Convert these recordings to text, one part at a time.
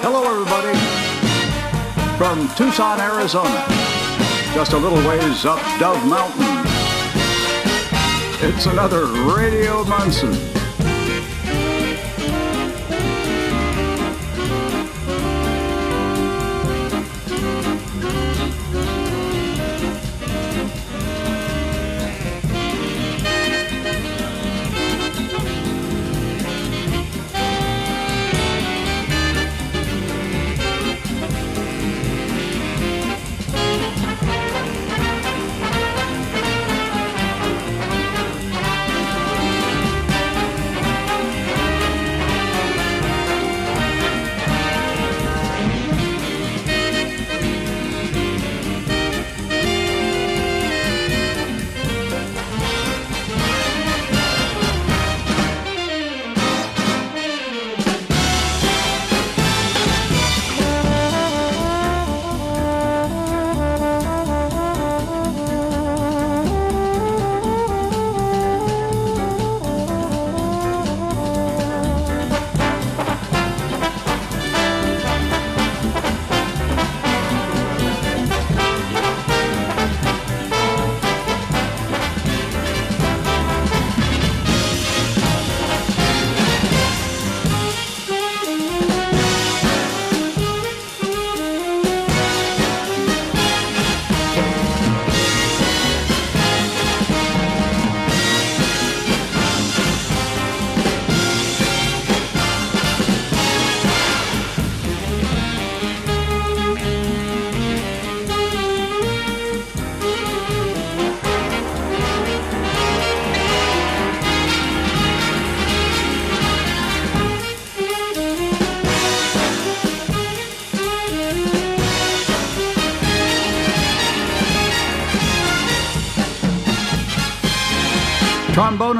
Hello, everybody. From Tucson, Arizona, just a little ways up Dove Mountain. It's another Radio Munson.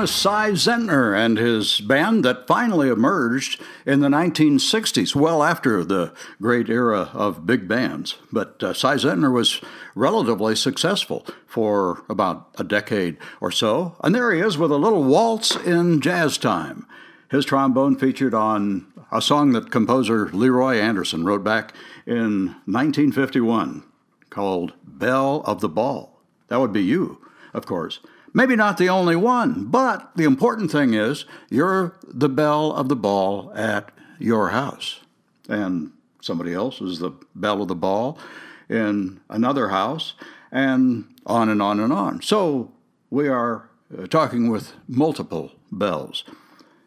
Trombonist Si Zentner and his band that finally emerged in the 1960s, well after the great era of big bands. But uh, Si Zentner was relatively successful for about a decade or so. And there he is with a little waltz in jazz time. His trombone featured on a song that composer Leroy Anderson wrote back in 1951 called Belle of the Ball. That would be you, of course. Maybe not the only one, but the important thing is you're the belle of the ball at your house. And somebody else is the belle of the ball in another house, and on and on and on. So we are uh, talking with multiple bells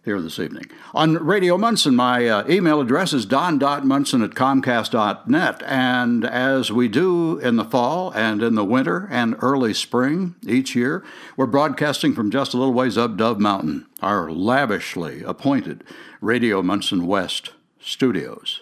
here this evening. On Radio Munson, my uh, email address is don.munson at comcast.net. And as we do in the fall and in the winter and early spring each year, we're broadcasting from just a little ways up Dove Mountain, our lavishly appointed Radio Munson West studios.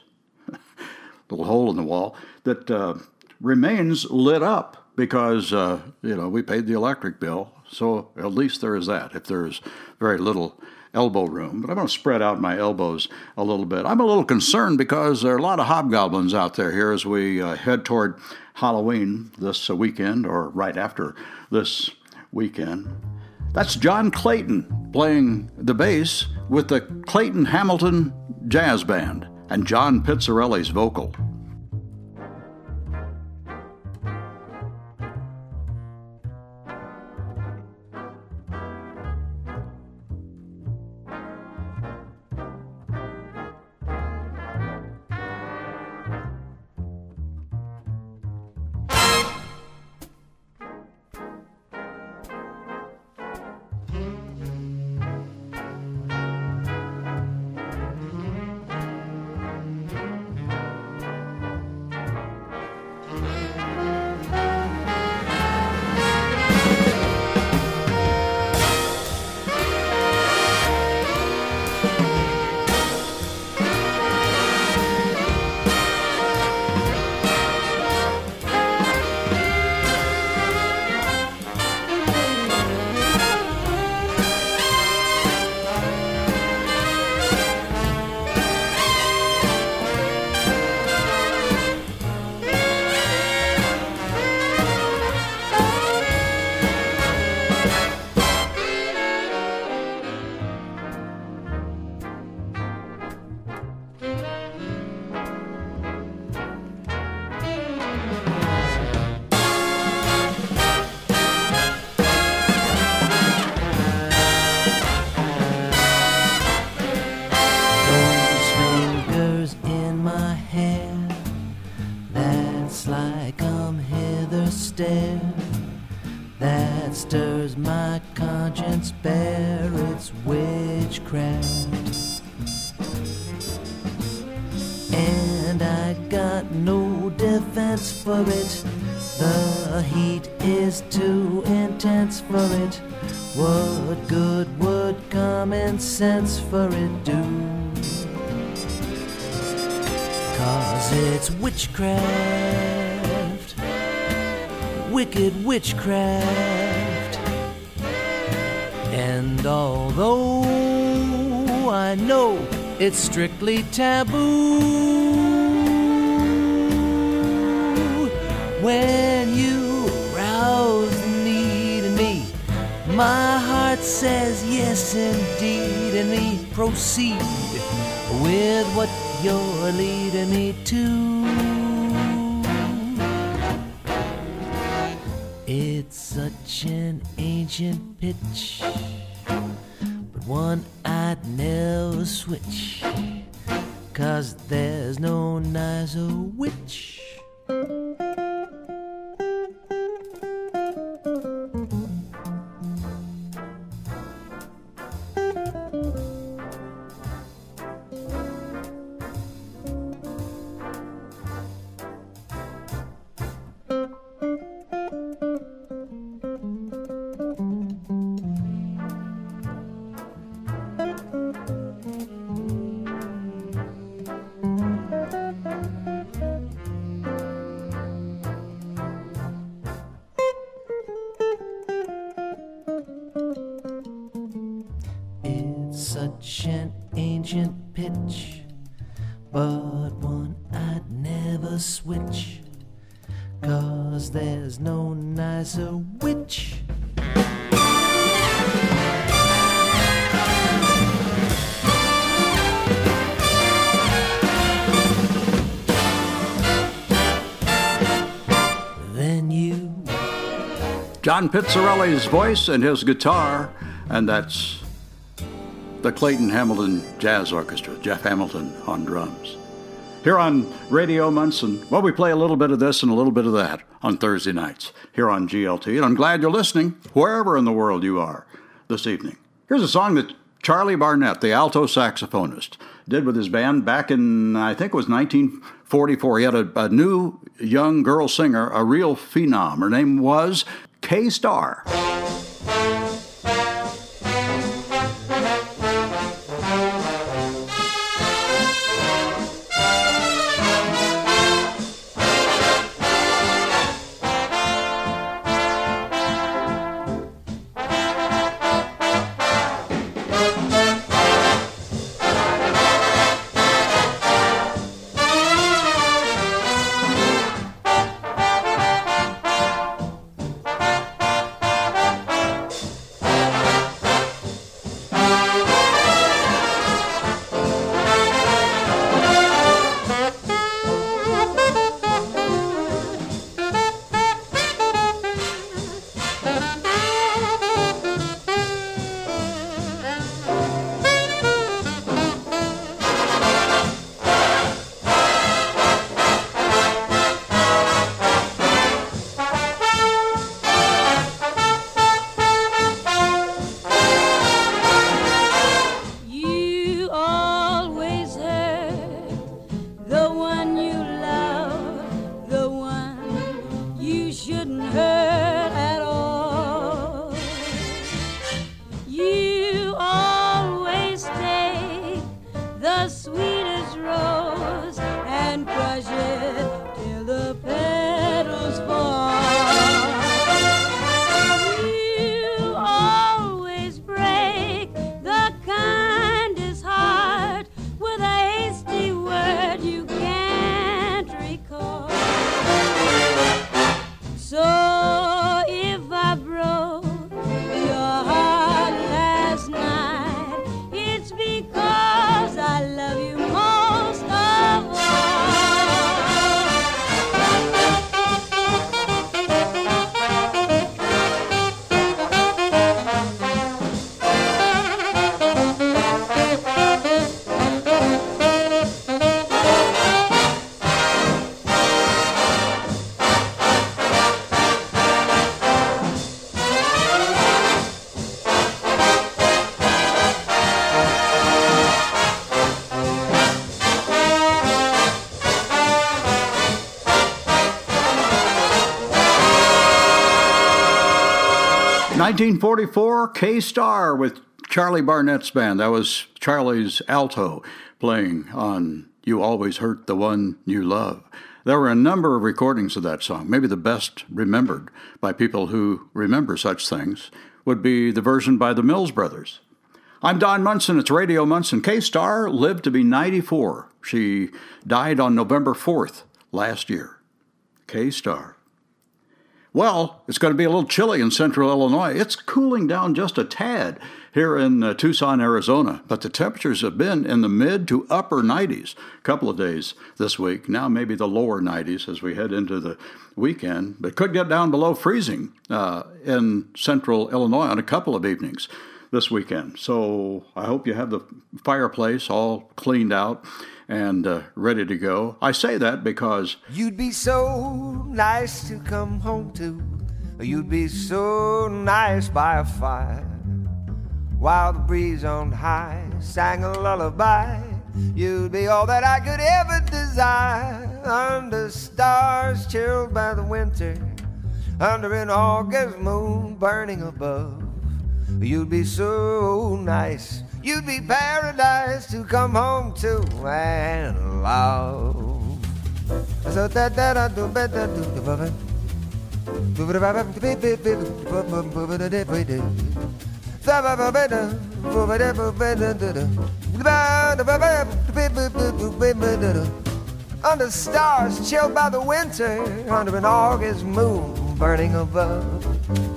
little hole in the wall that uh, remains lit up because, uh, you know, we paid the electric bill. So at least there is that. If there's very little elbow room, but I'm going to spread out my elbows a little bit. I'm a little concerned because there are a lot of hobgoblins out there here as we uh, head toward Halloween this weekend or right after this weekend. That's John Clayton playing the bass with the Clayton Hamilton Jazz Band and John Pizzarelli's vocal. It's witchcraft. And I got no defense for it. The heat is too intense for it. What good would common sense for it do? Cause it's witchcraft, wicked witchcraft. And although I know it's strictly taboo, when you rouse the need in me, my heart says yes indeed, and me proceed with what you're leading me to. It's such an ancient pitch, one I'd never switch. Cause there's no nicer witch. Pitch, but one I'd never switch. Cause there's no nicer witch. John Pizzarelli's voice and his guitar, and that's the Clayton Hamilton Jazz Orchestra, Jeff Hamilton on drums. Here on Radio Munson, well, we play a little bit of this and a little bit of that on Thursday nights here on GLT, and I'm glad you're listening wherever in the world you are this evening. Here's a song that Charlie Barnet, the alto saxophonist, did with his band back in, I think it was 1944. He had a, a new young girl singer, a real phenom. Her name was Kay Starr. 1944, Kay Starr with Charlie Barnet's band. That was Charlie's alto playing on You Always Hurt the One You Love. There were a number of recordings of that song. Maybe the best remembered by people who remember such things would be the version by the Mills Brothers. I'm Don Munson. It's Radio Munson. Kay Starr lived to be 94. She died on November 4th last year. Kay Starr. Well, it's going to be a little chilly in central Illinois. It's cooling down just a tad here in uh, Tucson, Arizona, but the temperatures have been in the mid to upper 90s a couple of days this week. Now, maybe the lower 90s as we head into the weekend, but could get down below freezing uh, in central Illinois on a couple of evenings this weekend. So I hope you have the fireplace all cleaned out and uh, ready to go. I say that because you'd be so nice to come home to. You'd be so nice by a fire while the breeze on high sang a lullaby. You'd be all that I could ever desire under stars chilled by the winter, under an August moon burning above. You'd be so nice You'd be paradise to come home to and love. So do do the. Under stars chilled by the winter, under an August moon burning above.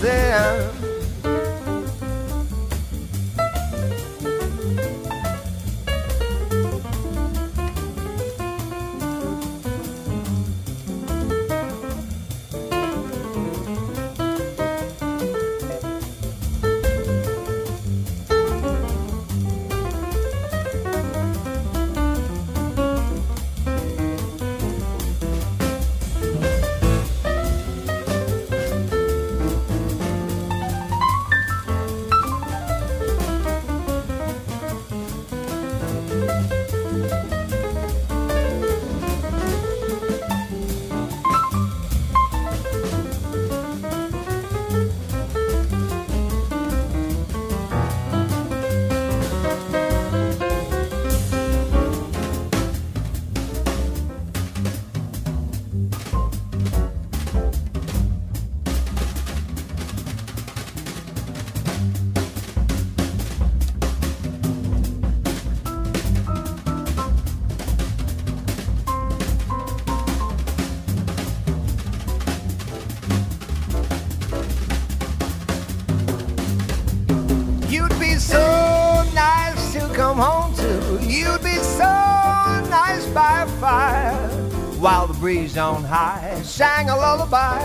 Say breeze on high sang a lullaby.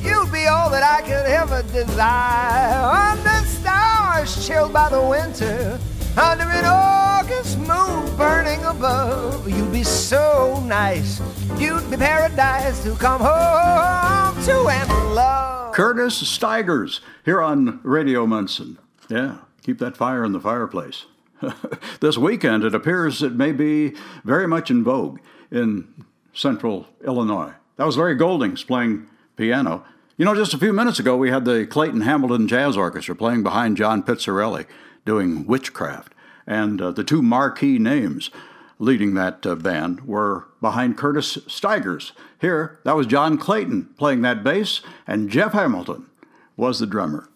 You'd be all that I could ever desire. Under stars chilled by the winter, under an August moon burning above. You'd be so nice. You'd be paradise to come home to and love. Curtis Stigers here on Radio Munson. Yeah, keep that fire in the fireplace. this weekend, it appears it may be very much in vogue in central Illinois. That was Larry Goldings playing piano. You know, just a few minutes ago, we had the Clayton Hamilton Jazz Orchestra playing behind John Pizzarelli doing Witchcraft. And uh, the two marquee names leading that uh, band were behind Curtis Stigers. Here, that was John Clayton playing that bass, and Jeff Hamilton was the drummer.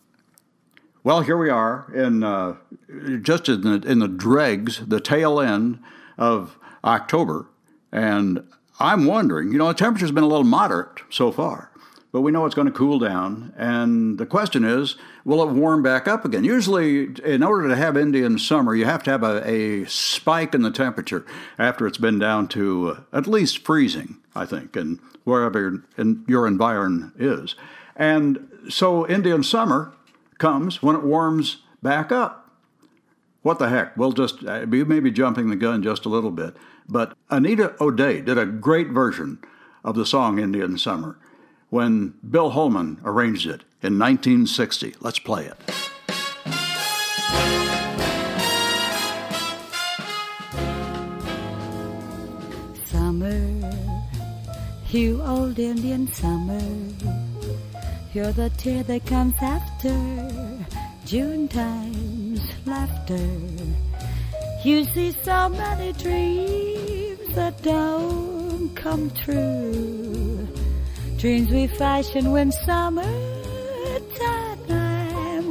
Well, here we are in uh, just in the, in the dregs, the tail end of October, and I'm wondering, you know, the temperature's been a little moderate so far, but we know it's going to cool down. And the question is, will it warm back up again? Usually, in order to have Indian summer, you have to have a, a spike in the temperature after it's been down to uh, at least freezing. I think, and wherever in your environment is. And so Indian summer comes when it warms back up. What the heck? We'll just, uh, you may be jumping the gun just a little bit, but Anita O'Day did a great version of the song Indian Summer when Bill Holman arranged it in 1960. Let's play it. Summer, you old Indian summer, you're the tear that comes after June time's laughter. You see so many dreams that don't come true. Dreams we fashioned when summertime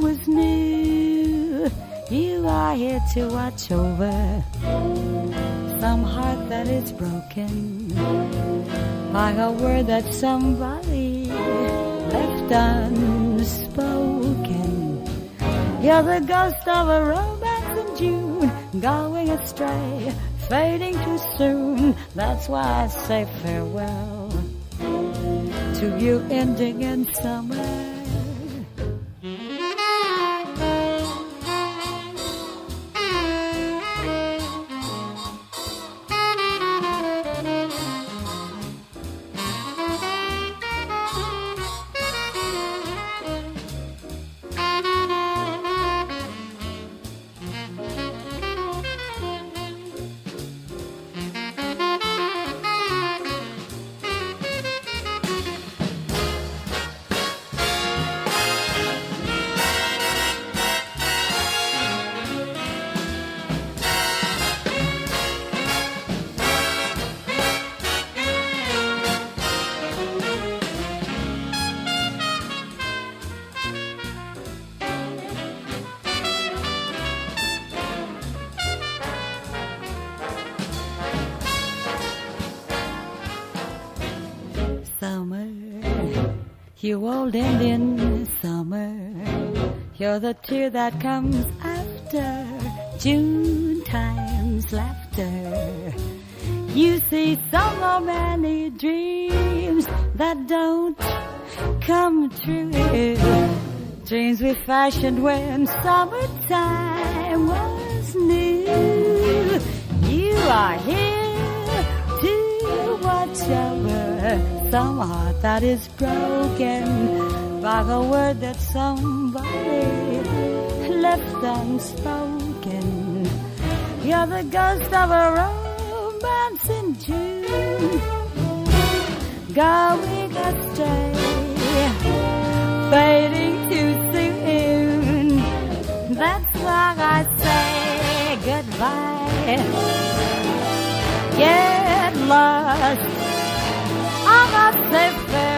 was new. You are here to watch over some heart that is broken by a word that somebody left unspoken. You're the ghost of a June, going astray, fading too soon. That's why I say farewell to you ending in summer. You're the tear that comes after June time's laughter. You see so many dreams that don't come true. Dreams we fashioned when summertime was new. You are here to watch over some heart that is broken by the word that somebody left unspoken. You're the ghost of a romance in June, going astray, fading too soon. That's why I say goodbye. Get lost. I must say farewell. You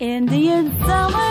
Indian summer.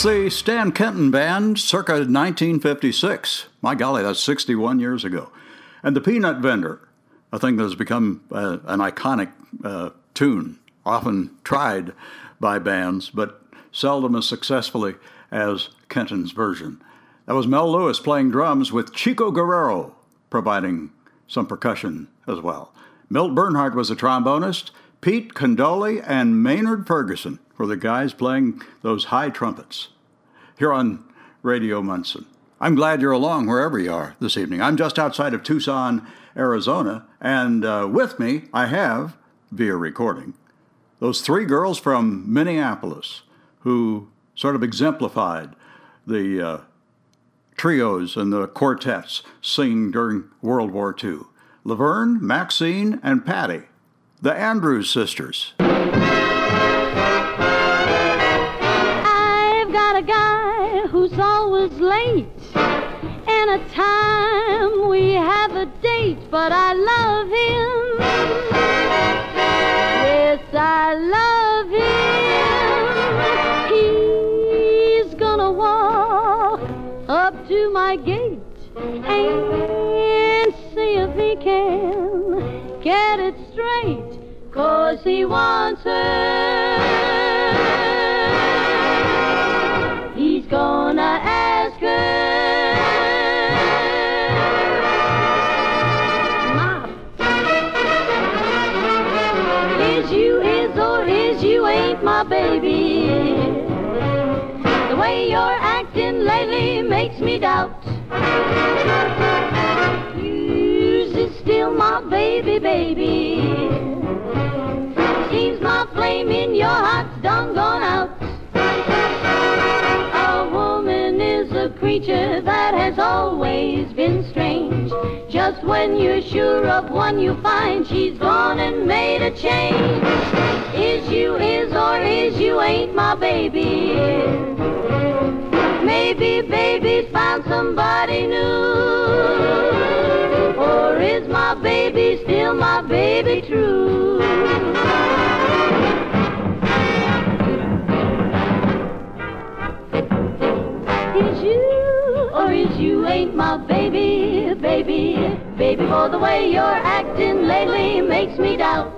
That's the Stan Kenton Band, circa 1956. My golly, that's 61 years ago. And the Peanut Vendor, a thing that has become uh, an iconic uh, tune, often tried by bands, but seldom as successfully as Kenton's version. That was Mel Lewis playing drums with Chico Guerrero providing some percussion as well. Milt Bernhart was a trombonist. Pete Condoli and Maynard Ferguson were the guys playing those high trumpets here on Radio Munson. I'm glad you're along wherever you are this evening. I'm just outside of Tucson, Arizona, and uh, with me I have, via recording, those three girls from Minneapolis who sort of exemplified the uh, trios and the quartets singing during World War II Laverne, Maxine, and Patty, the Andrews sisters. I've got a guy who's always late. And a time we have a date, but I love him. Yes, I love him. He's gonna walk up to my gate and see if he can get it straight. Cause he wants her. He's gonna ask her. Is you is or is you ain't my baby? The way you're acting lately makes me doubt. Is still my baby, baby? Flame in your heart's done gone out. A woman is a creature that has always been strange. Just when you're sure of one, you find she's gone and made a change. Is you is or is you ain't my baby? Maybe baby's found somebody new. Or is my baby still my baby true? Ain't my baby, baby, baby? For the way you're acting lately makes me doubt.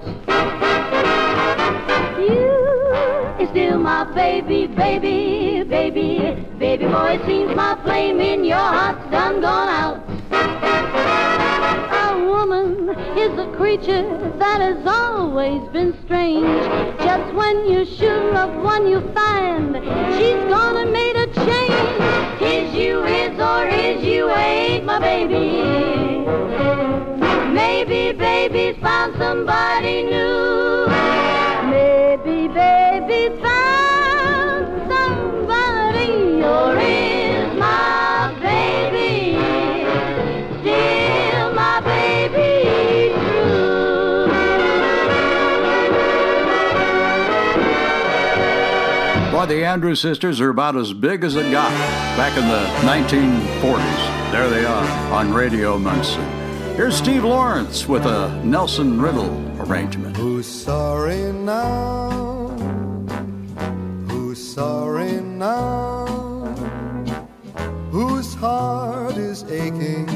You is still my baby, baby, baby, baby boy. It seems my flame in your heart's done gone out. A woman is a creature that has always been strange. Just when you're sure of one, you find she's gonna made a change. Is you is or is you ain't my baby? Maybe baby's found somebody new. Boy, the Andrews sisters are about as big as it got back in the 1940s. There they are on Radio Munson. Here's Steve Lawrence with a Nelson Riddle arrangement. Who's sorry now? Who's sorry now? Whose heart is aching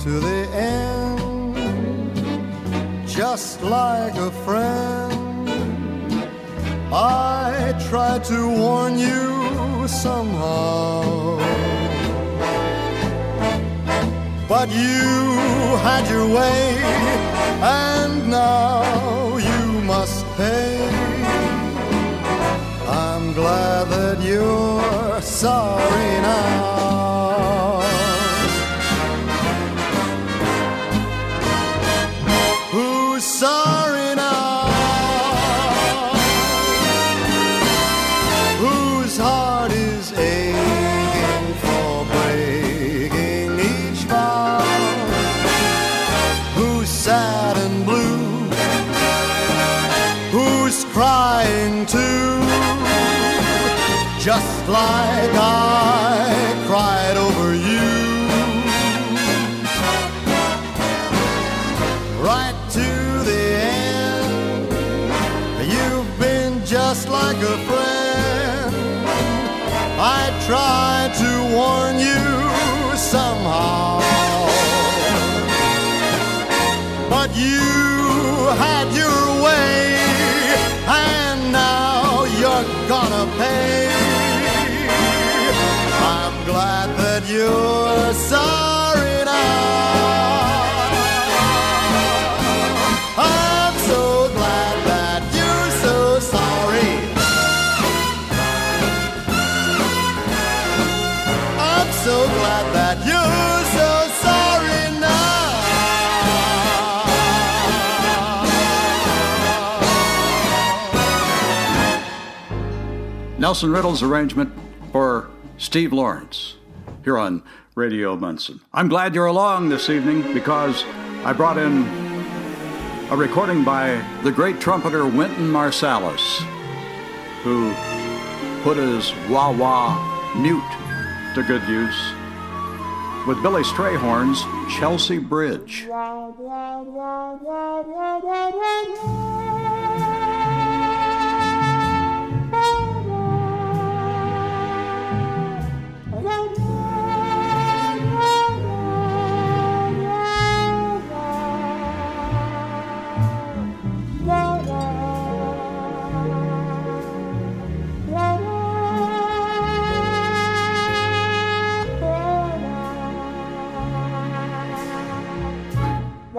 to the end, just like a friend. I tried to warn you somehow, but you had your way, and now you must pay. I'm glad that you're sorry now. Like I cried over you. Right to the end, you've been just like a friend. I tried to warn you somehow, but you you're sorry now. I'm so glad that you're so sorry. I'm so glad that you're so sorry now. Nelson Riddle's arrangement for Steve Lawrence here on Radio Munson. I'm glad you're along this evening because I brought in a recording by the great trumpeter Wynton Marsalis, who put his wah wah mute to good use with Billy Strayhorn's Chelsea Bridge.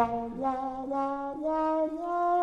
la la la la la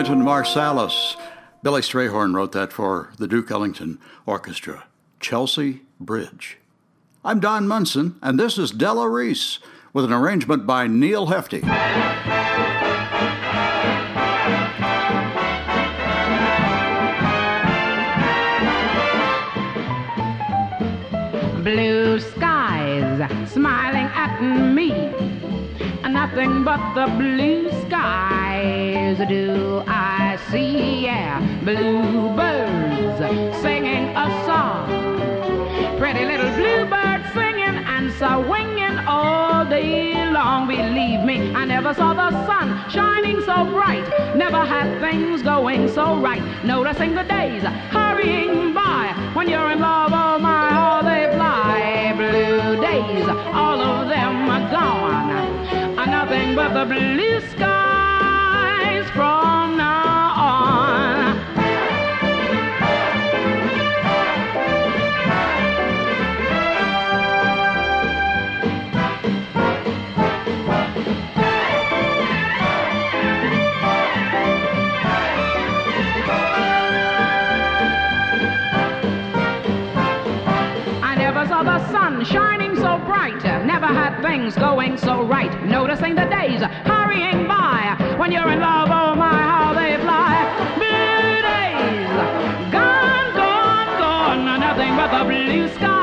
Wynton Marsalis. Billy Strayhorn wrote that for the Duke Ellington Orchestra. Chelsea Bridge. I'm Don Munson, and this is Della Reese with an arrangement by Neal Hefti. Nothing but the blue skies do I see. Yeah, bluebirds singing a song. Pretty little bluebirds singing and swinging all day long. Believe me, I never saw the sun shining so bright. Never had things going so right. Noticing the days hurrying by. When you're in love, oh my, how they fly. Blue days, all of them are gone. But the blue skies things going so right. Noticing the days hurrying by. When you're in love, oh my, how they fly. Blue days, gone, gone, gone. Nothing but the blue skies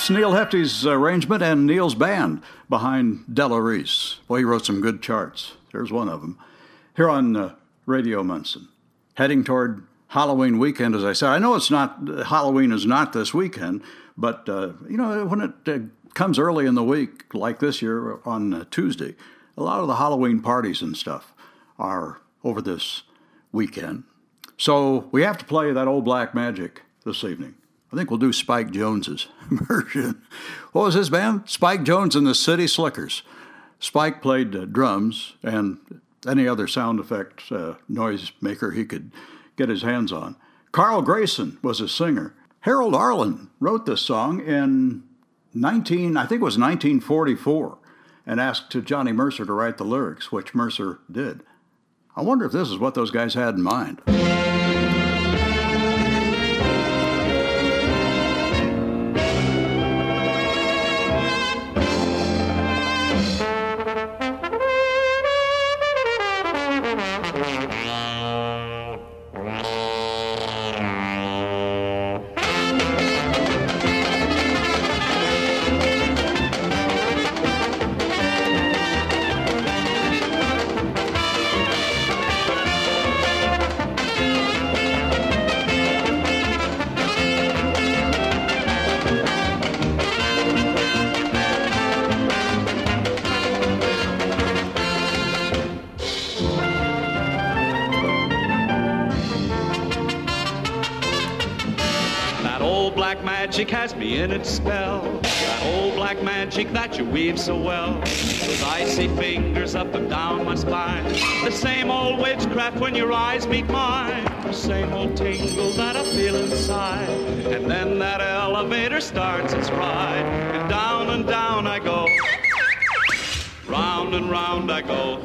That's Neal Hefti's arrangement and Neal's band behind Della Reese. Boy, he wrote some good charts. There's one of them. Here on uh, Radio Munson, heading toward Halloween weekend, as I said. I know it's not, Halloween is not this weekend, but, uh, you know, when it uh, comes early in the week, like this year on uh, Tuesday, a lot of the Halloween parties and stuff are over this weekend. So we have to play that old black magic this evening. I think we'll do Spike Jones's version. What was his band? Spike Jones and the City Slickers. Spike played uh, drums and any other sound effect uh, noise maker he could get his hands on. Carl Grayson was a singer. Harold Arlen wrote this song in 19, I think it was 1944, and asked Johnny Mercer to write the lyrics, which Mercer did. I wonder if this is what those guys had in mind. So well. Those icy fingers up and down my spine. The same old witchcraft when your eyes meet mine. The same old tingle that I feel inside. And then that elevator starts its ride. And down and down I go. Round and round I go.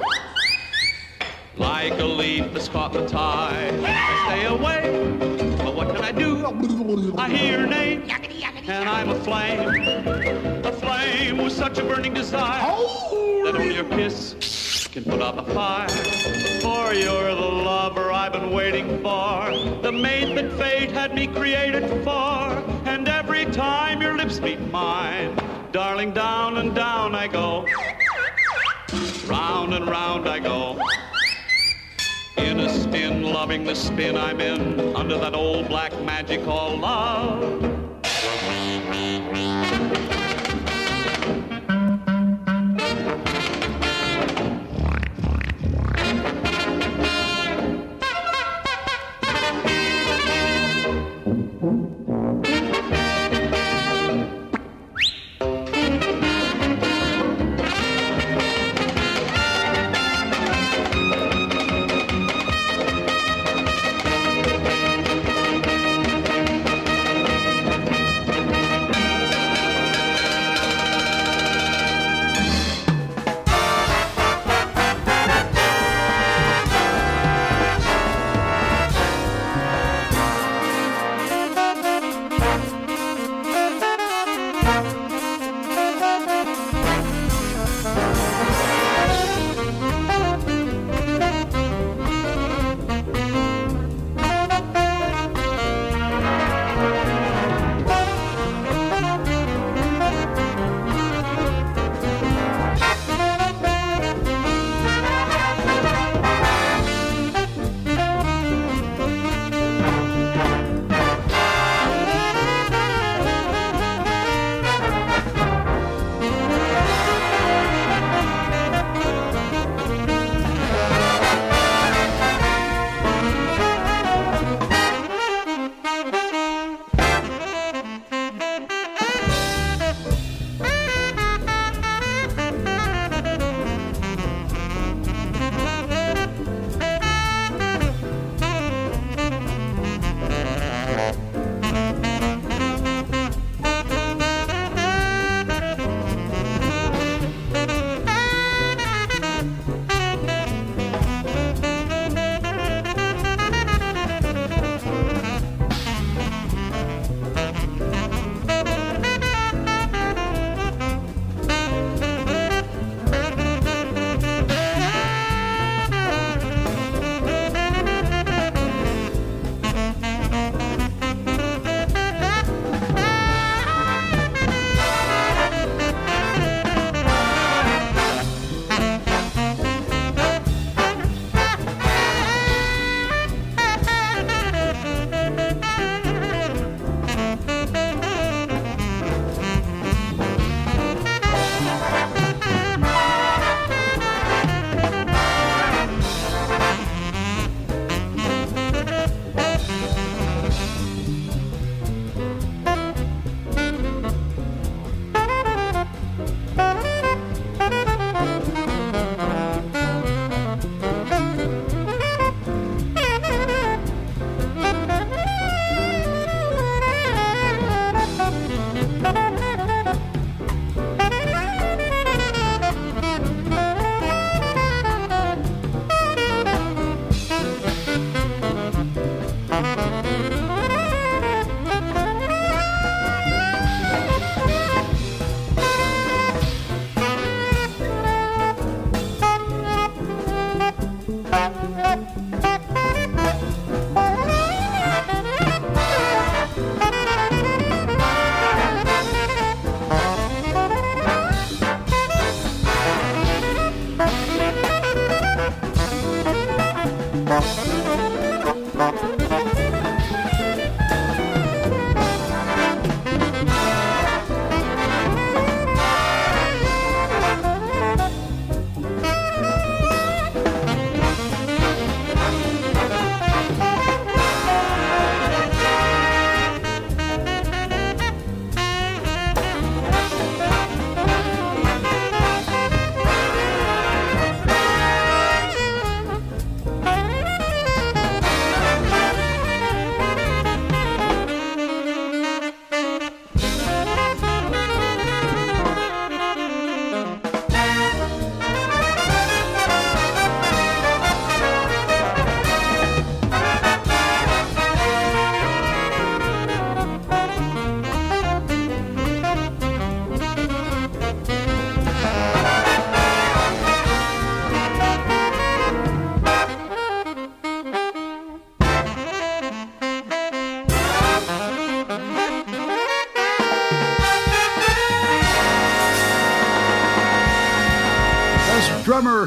Like a leaf that's caught the tide. I stay away, but what can I do? I hear your name, and I'm a A with such a burning desire that only your kiss can put out the fire. For you're the lover I've been waiting for, the mate that fate had me created for. And every time your lips meet mine, darling, down and down I go. Round and round I go. In a spin, loving the spin I'm in, under that old black magic called love.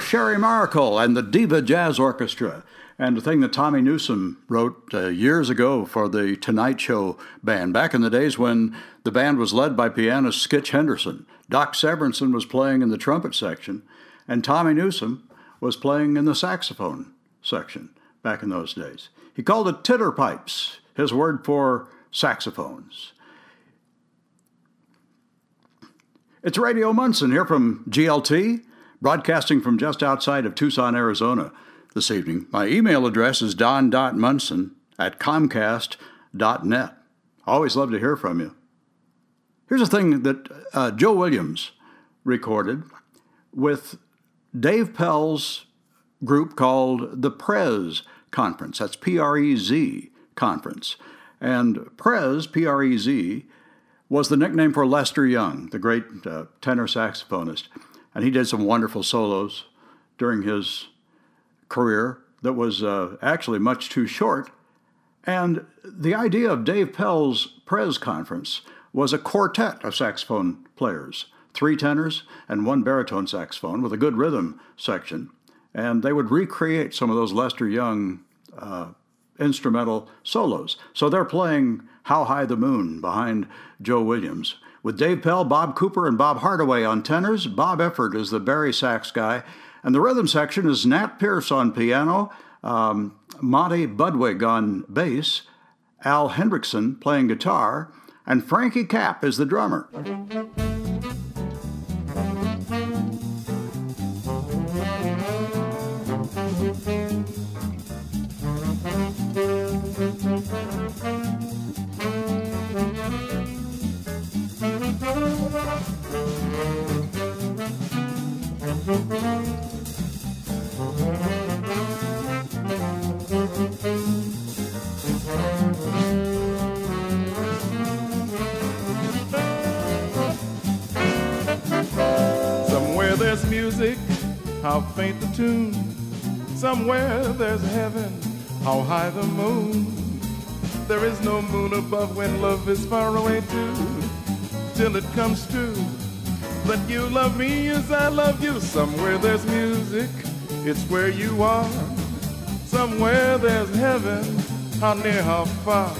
Sherrie Maricle and the Diva Jazz Orchestra. And the thing that Tommy Newsom wrote uh, years ago for the Tonight Show band, back in the days when the band was led by pianist Skitch Henderson. Doc Severinsen was playing in the trumpet section, and Tommy Newsom was playing in the saxophone section back in those days. He called it titter pipes, his word for saxophones. It's Radio Munson here from GLT, broadcasting from just outside of Tucson, Arizona this evening. My email address is don.munson at comcast.net. Always love to hear from you. Here's a thing that uh, Joe Williams recorded with Dave Pell's group called the Prez Conference. That's P R E Z Conference. And Prez, P R E Z, was the nickname for Lester Young, the great uh, tenor saxophonist. And he did some wonderful solos during his career that was uh, actually much too short. And the idea of Dave Pell's Prez Conference was a quartet of saxophone players, three tenors and one baritone saxophone with a good rhythm section. And they would recreate some of those Lester Young uh, instrumental solos. So they're playing How High the Moon behind Joe Williams. With Dave Pell, Bob Cooper, and Bob Hardaway on tenors, Bob Efford is the bari sax guy, and the rhythm section is Nat Pierce on piano, um, Monty Budwig on bass, Al Hendrickson playing guitar, and Frankie Capp is the drummer. How faint the tune. Somewhere there's heaven, how high the moon. There is no moon above when love is far away too. Till it comes true that you love me as I love you. Somewhere there's music, it's where you are. Somewhere there's heaven, how near, how far.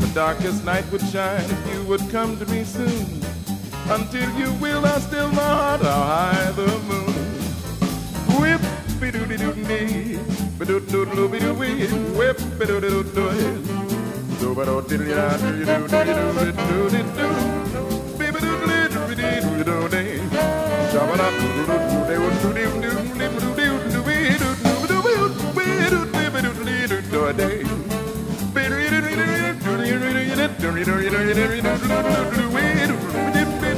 The darkest night would shine if you would come to me soon. Until you will, I still my heart how high the moon. Be doo doo dee, be doo doo doo be doo wee, whip be doo doo doo do ba do diddly da do do do do do do do be be doo doo doo dee doo doo dee, shabba da doo doo doo doo doo doo wee doo doo doo wee be doo doo be doo doo doo. Be doo doo doo doo doo doo doo doo doo doo doo doo doo doo doo wee doo doo be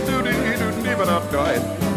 doo doo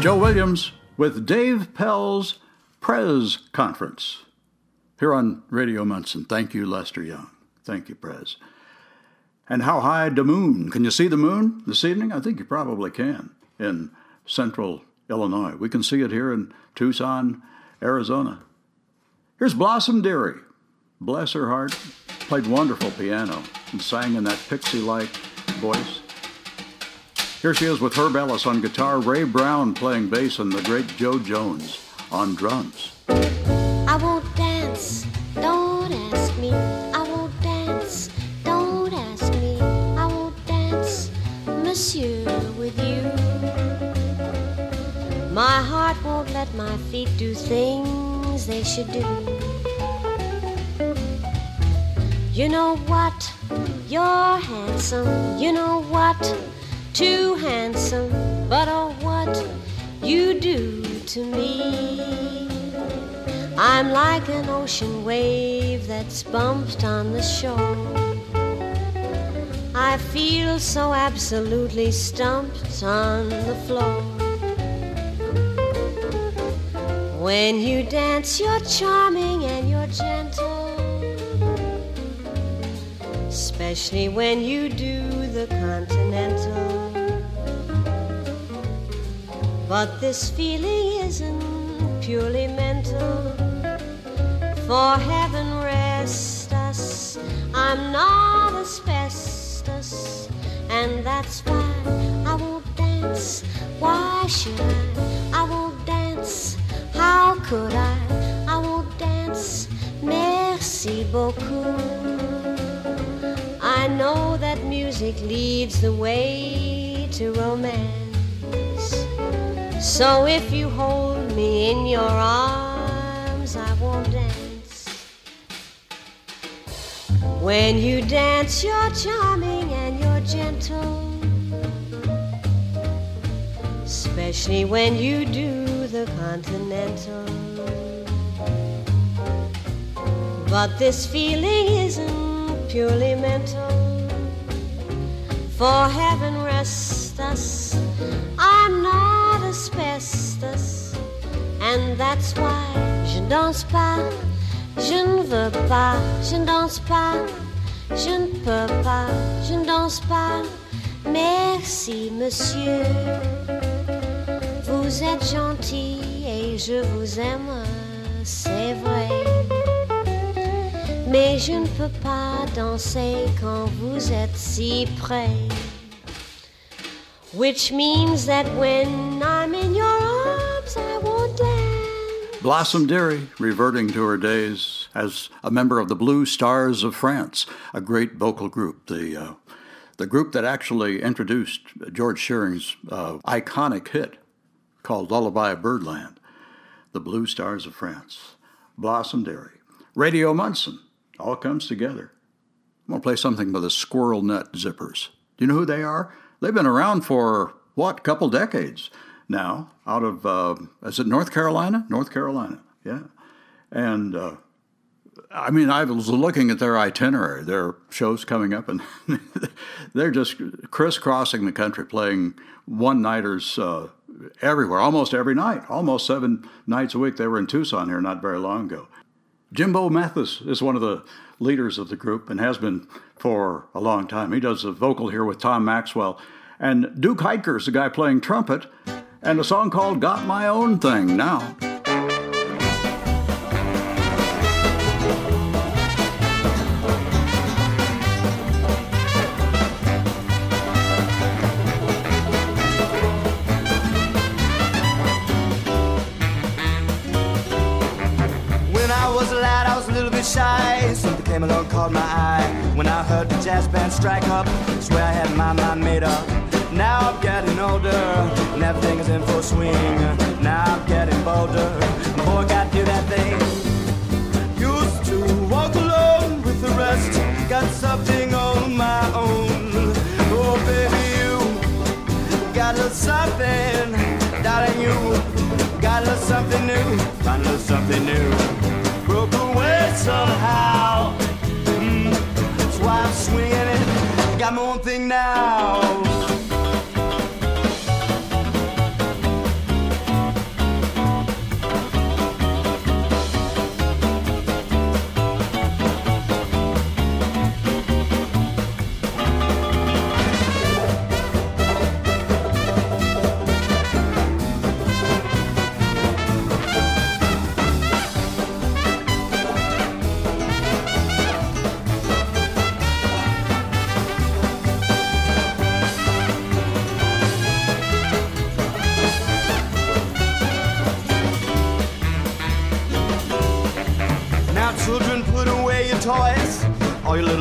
Joe Williams with Dave Pell's Prez Conference here on Radio Munson. Thank you, Lester Young. Thank you, Prez. And how high the moon? Can you see the moon this evening? I think you probably can in central Illinois. We can see it here in Tucson, Arizona. Here's Blossom Dearie. Bless her heart. Played wonderful piano and sang in that pixie like voice. Here she is with Herb Ellis on guitar, Ray Brown playing bass, and the great Jo Jones on drums. I won't dance, don't ask me. I won't dance, don't ask me. I won't dance, monsieur, with you. My heart won't let my feet do things they should do. You know what? You're handsome. You know what? Too handsome. But oh, what you do to me. I'm like an ocean wave that's bumped on the shore. I feel so absolutely stumped on the floor. When you dance, you're charming and you're gentle. Especially when you do the continental. But this feeling isn't purely mental. For heaven rest us, I'm not asbestos, and that's why I won't dance. Why should I? I won't dance. How could I? I won't dance. Merci beaucoup. I know that music leads the way to romance. So if you hold me in your arms, I won't dance. When you dance, you're charming and you're gentle. Especially when you do the continental. But this feeling isn't purely mental. For heaven rest us, I'm not asbestos. And that's why je ne danse pas, je ne veux pas, je ne danse pas, je ne peux pas, je ne danse pas. Merci, monsieur. Vous êtes gentil et je vous aime, c'est vrai. Mais je ne peux pas danser quand vous êtes si près. Which means that when I'm in your arms, I won't dance. Blossom Dearie, reverting to her days as a member of the Blue Stars of France, a great vocal group. The, uh, the group that actually introduced George Shearing's uh, iconic hit called Lullaby of Birdland. The Blue Stars of France. Blossom Dearie. Radio Munson. All comes together. I'm going to play something by the Squirrel Nut Zippers. Do you know who they are? They've been around for, what, couple decades now, out of, uh, is it North Carolina? North Carolina, yeah. And uh, I mean, I was looking at their itinerary, their shows coming up, and they're just crisscrossing the country, playing one nighters uh, everywhere, almost every night, almost seven nights a week. They were in Tucson here not very long ago. Jimbo Mathus is one of the leaders of the group and has been for a long time. He does the vocal here with Tom Maxwell. And Duke Heitger is the guy playing trumpet, and a song called Got My Own Thing Now. Shy. Something came along, caught my eye. When I heard the jazz band strike up, swear I had my mind made up. Now I'm getting older, and everything is in full swing. Now I'm getting bolder. Boy, got to do that thing. Used to walk alone with the rest. Got something on my own. Oh, baby, you got a little something, darling. You got a little something new. Find a little something new. Away somehow. Mm, that's why I'm swinging it. Got my own thing. Now,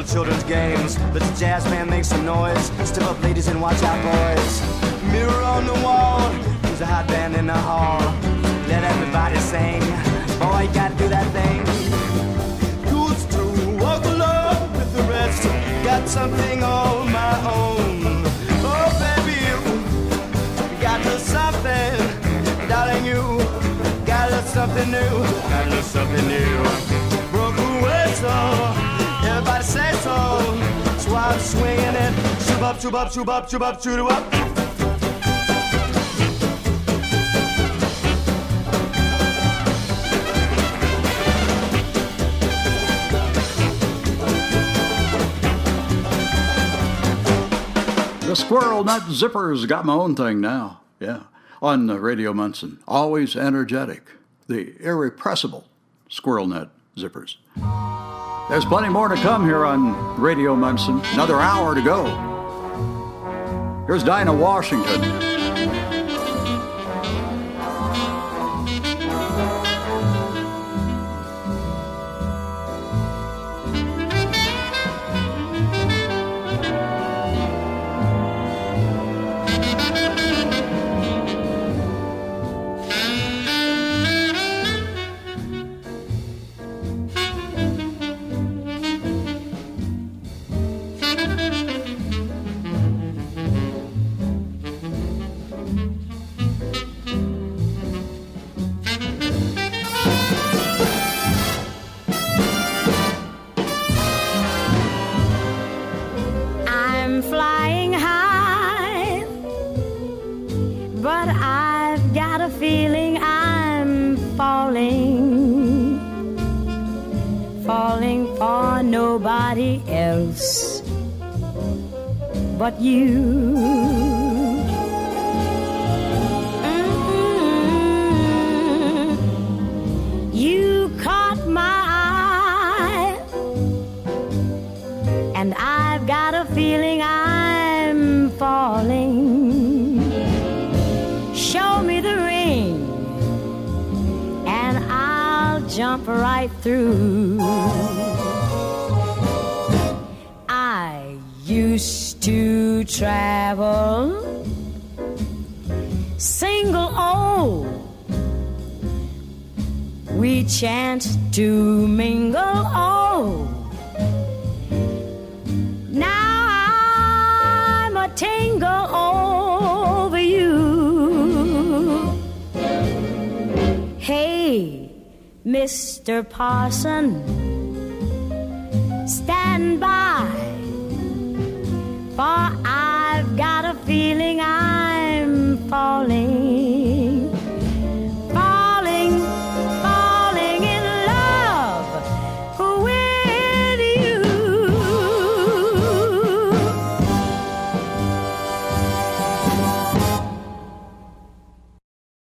little children's games. Let the jazz man make some noise. Step up, ladies, and watch out, boys. Mirror on the wall. Who's a hot band in the hall? Let everybody sing. Boy, you gotta do that thing. Who's to walk alone with the rest? Got something on my own. Oh, baby, you got little something. Darling, you got a something new. Got a something new broke away so so I'm swinging it shoot up shoot up shoot up shoot up shoot up The Squirrel Nut Zippers got my own thing now. Yeah. On uh, Radio Munson. Always energetic. The irrepressible Squirrel Nut Zippers. There's plenty more to come here on Radio Munson. Another hour to go. Here's Dinah Washington. Mr. Parson.